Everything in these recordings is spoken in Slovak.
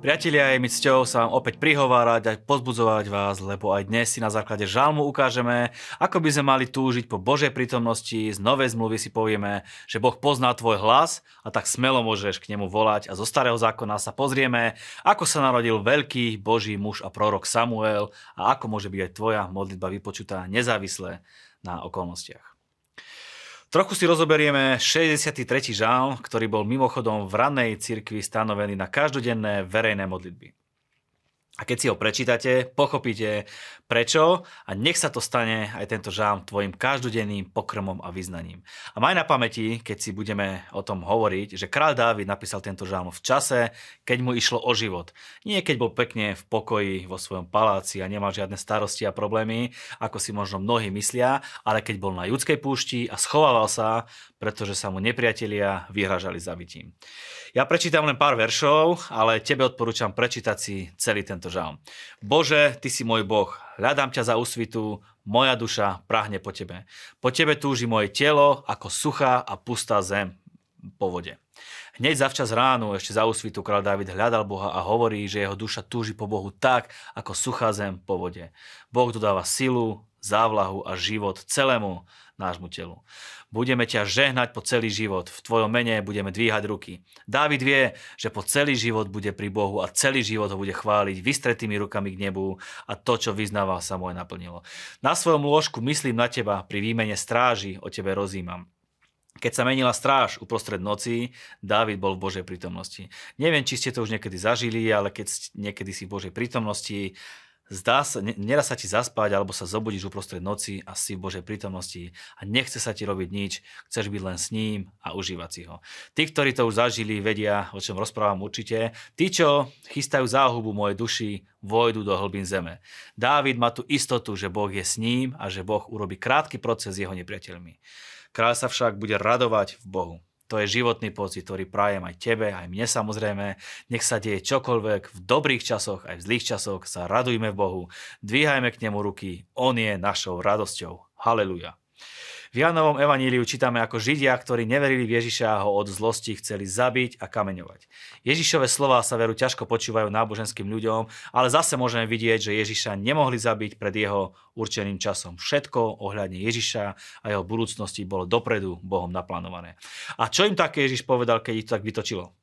Priatelia, je mi cťou sa vám opäť prihovárať a pozbudzovať vás, lebo aj dnes si na základe žalmu ukážeme, ako by sme mali túžiť po Božej prítomnosti, z novej zmluvy si povieme, že Boh pozná tvoj hlas a tak smelo môžeš k nemu volať a zo starého zákona sa pozrieme, ako sa narodil veľký Boží muž a prorok Samuel a ako môže byť aj tvoja modlitba vypočutá nezávisle na okolnostiach. Trochu si rozoberieme 63. žál, ktorý bol mimochodom v ranej cirkvi stanovený na každodenné verejné modlitby. A keď si ho prečítate, pochopíte prečo a nech sa to stane aj tento žám tvojim každodenným pokrmom a vyznaním. A maj na pamäti, keď si budeme o tom hovoriť, že kráľ Dávid napísal tento žám v čase, keď mu išlo o život. Nie keď bol pekne v pokoji vo svojom paláci a nemal žiadne starosti a problémy, ako si možno mnohí myslia, ale keď bol na judskej púšti a schovával sa, pretože sa mu nepriatelia vyhražali zabitím. Ja prečítam len pár veršov, ale tebe odporúčam prečítať si celý tento žalm. Bože, Ty si môj Boh, hľadám ťa za úsvitu, moja duša prahne po Tebe. Po Tebe túži moje telo ako suchá a pustá zem po vode. Hneď zavčas ránu, ešte za úsvitu, kráľ David hľadal Boha a hovorí, že jeho duša túži po Bohu tak, ako suchá zem po vode. Boh dodáva silu, závlahu a život celému nášmu telu. Budeme ťa žehnať po celý život. V tvojom mene budeme dvíhať ruky. Dávid vie, že po celý život bude pri Bohu a celý život ho bude chváliť vystretými rukami k nebu a to, čo vyznával, sa moje naplnilo. Na svojom lôžku myslím na teba, pri výmene stráži o tebe rozímam. Keď sa menila stráž uprostred noci, Dávid bol v Božej prítomnosti. Neviem, či ste to už niekedy zažili, ale keď niekedy si v Božej prítomnosti, Zdá sa, nedá sa ti zaspať alebo sa zobudíš uprostred noci a si v Božej prítomnosti a nechce sa ti robiť nič, chceš byť len s ním a užívať si ho. Tí, ktorí to už zažili, vedia, o čom rozprávam určite. Tí, čo chystajú záhubu mojej duši, vojdu do hlbín zeme. Dávid má tu istotu, že Boh je s ním a že Boh urobí krátky proces s jeho nepriateľmi. Kráľ sa však bude radovať v Bohu. To je životný pocit, ktorý prajem aj tebe, aj mne samozrejme. Nech sa deje čokoľvek, v dobrých časoch, aj v zlých časoch sa radujme v Bohu. Dvíhajme k nemu ruky, On je našou radosťou. Haleluja. V Janovom evaníliu čítame ako Židia, ktorí neverili v Ježiša ho od zlosti chceli zabiť a kameňovať. Ježišové slova sa veru ťažko počúvajú náboženským ľuďom, ale zase môžeme vidieť, že Ježiša nemohli zabiť pred jeho určeným časom. Všetko ohľadne Ježiša a jeho budúcnosti bolo dopredu Bohom naplánované. A čo im také Ježiš povedal, keď ich to tak vytočilo?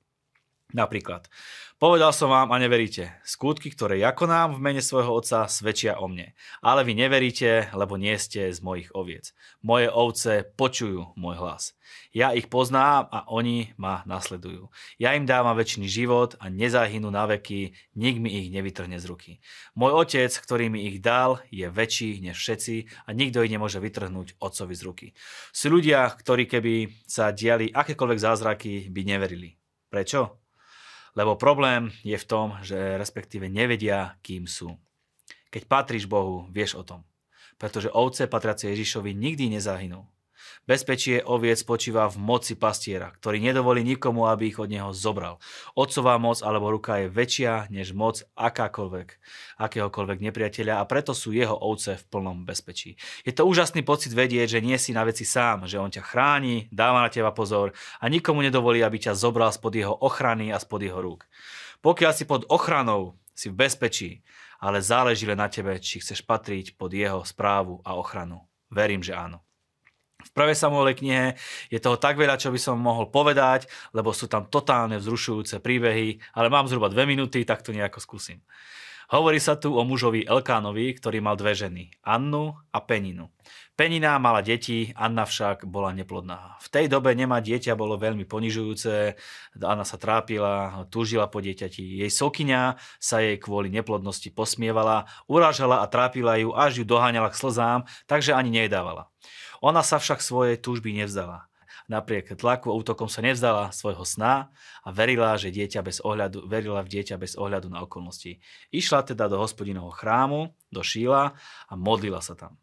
Napríklad, povedal som vám a neveríte. Skutky, ktoré ja konám v mene svojho otca, svedčia o mne. Ale vy neveríte, lebo nie ste z mojich oviec. Moje ovce počujú môj hlas. Ja ich poznám a oni ma nasledujú. Ja im dávam väčší život a nezahynú na veky, nik mi ich nevytrhne z ruky. Môj otec, ktorý mi ich dal, je väčší než všetci a nikto ich nemôže vytrhnúť otcovi z ruky. Sú ľudia, ktorí keby sa diali akékoľvek zázraky, by neverili. Prečo? Lebo problém je v tom, že respektíve nevedia, kým sú. Keď patríš Bohu, vieš o tom. Pretože ovce patriace Ježišovi nikdy nezahynú. Bezpečie oviec spočíva v moci pastiera, ktorý nedovolí nikomu, aby ich od neho zobral. Otcová moc alebo ruka je väčšia než moc akákoľvek, akéhokoľvek nepriateľa a preto sú jeho ovce v plnom bezpečí. Je to úžasný pocit vedieť, že nie si na veci sám, že on ťa chráni, dáva na teba pozor a nikomu nedovolí, aby ťa zobral spod jeho ochrany a spod jeho rúk. Pokiaľ si pod ochranou, si v bezpečí, ale záleží len na tebe, či chceš patriť pod jeho správu a ochranu. Verím, že áno. V prvej Samuelej knihe je toho tak veľa, čo by som mohol povedať, lebo sú tam totálne vzrušujúce príbehy, ale mám zhruba dve minúty, tak to nejako skúsim. Hovorí sa tu o mužovi Elkánovi, ktorý mal dve ženy, Annu a Peninu. Penina mala deti, Anna však bola neplodná. V tej dobe nemať dieťa bolo veľmi ponižujúce, Anna sa trápila, túžila po dieťati. Jej sokyňa sa jej kvôli neplodnosti posmievala, urážala a trápila ju, až ju doháňala k slzám, takže ani nejedávala. Ona sa však svojej túžby nevzdala. Napriek tlaku a útokom sa nevzdala svojho sna a verila, že dieťa bez ohľadu, verila v dieťa bez ohľadu na okolnosti. Išla teda do hospodinovho chrámu, do Šíla a modlila sa tam.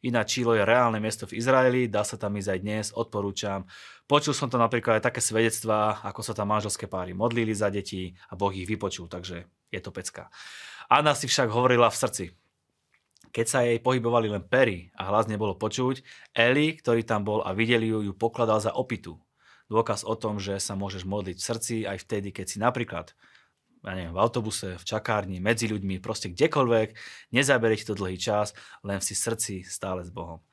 Ináč Čílo je reálne miesto v Izraeli, dá sa tam ísť aj dnes, odporúčam. Počul som to napríklad aj také svedectvá, ako sa tam manželské páry modlili za deti a Boh ich vypočul, takže je to pecka. Anna si však hovorila v srdci, keď sa jej pohybovali len pery a hlas nebolo počuť, Eli, ktorý tam bol a videli ju, ju pokladal za opitu. Dôkaz o tom, že sa môžeš modliť v srdci aj vtedy, keď si napríklad ja neviem, v autobuse, v čakárni, medzi ľuďmi, proste kdekoľvek, nezaberiete to dlhý čas, len si srdci stále s Bohom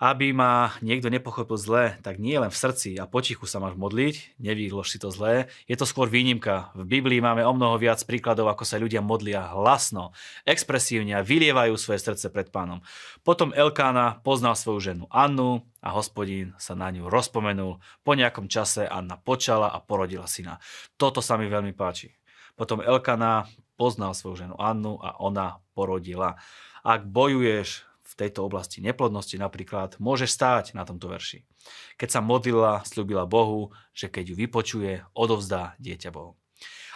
aby ma niekto nepochopil zle, tak nie len v srdci a potichu sa máš modliť, nevýlož si to zlé, je to skôr výnimka. V Biblii máme o mnoho viac príkladov, ako sa ľudia modlia hlasno, expresívne a vylievajú svoje srdce pred pánom. Potom Elkána poznal svoju ženu Annu a hospodín sa na ňu rozpomenul. Po nejakom čase Anna počala a porodila syna. Toto sa mi veľmi páči. Potom Elkana poznal svoju ženu Annu a ona porodila. Ak bojuješ v tejto oblasti neplodnosti napríklad, môže stáť na tomto verši. Keď sa modlila, slúbila Bohu, že keď ju vypočuje, odovzdá dieťa Bohu.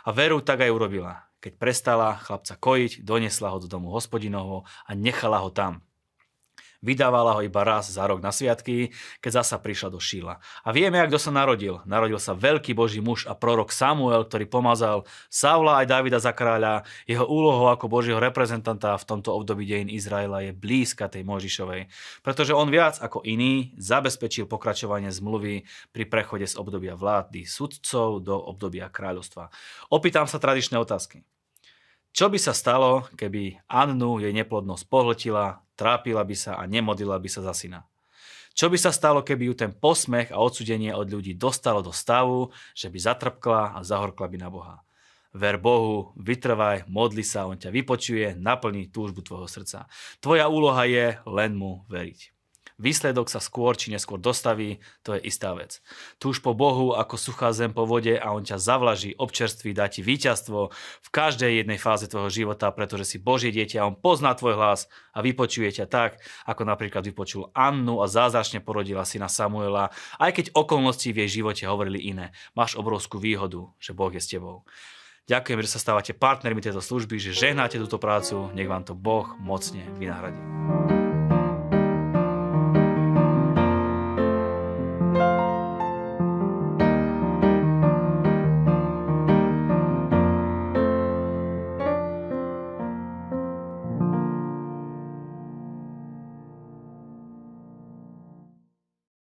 A veru tak aj urobila. Keď prestala chlapca kojiť, donesla ho do domu hospodinovho a nechala ho tam. Vydávala ho iba raz za rok na sviatky, keď zasa prišla do Šíla. A vieme, kto sa narodil. Narodil sa veľký boží muž a prorok Samuel, ktorý pomazal Saula aj Davida za kráľa. Jeho úlohou ako božieho reprezentanta v tomto období dejín Izraela je blízka tej Možišovej, pretože on viac ako iný zabezpečil pokračovanie zmluvy pri prechode z obdobia vlády sudcov do obdobia kráľovstva. Opýtam sa tradičné otázky. Čo by sa stalo, keby Annu jej neplodnosť pohltila, trápila by sa a nemodlila by sa za syna? Čo by sa stalo, keby ju ten posmech a odsudenie od ľudí dostalo do stavu, že by zatrpkla a zahorkla by na Boha? Ver Bohu, vytrvaj, modli sa, On ťa vypočuje, naplní túžbu tvojho srdca. Tvoja úloha je len mu veriť. Výsledok sa skôr či neskôr dostaví, to je istá vec. Tu už po Bohu ako suchá zem po vode a on ťa zavlaží, občerství, dá ti víťazstvo v každej jednej fáze tvojho života, pretože si Božie dieťa, on pozná tvoj hlas a vypočuje ťa tak, ako napríklad vypočul Annu a zázračne porodila syna Samuela, aj keď okolnosti v jej živote hovorili iné. Máš obrovskú výhodu, že Boh je s tebou. Ďakujem, že sa stávate partnermi tejto služby, že žehnáte túto prácu, nech vám to Boh mocne vynahradí.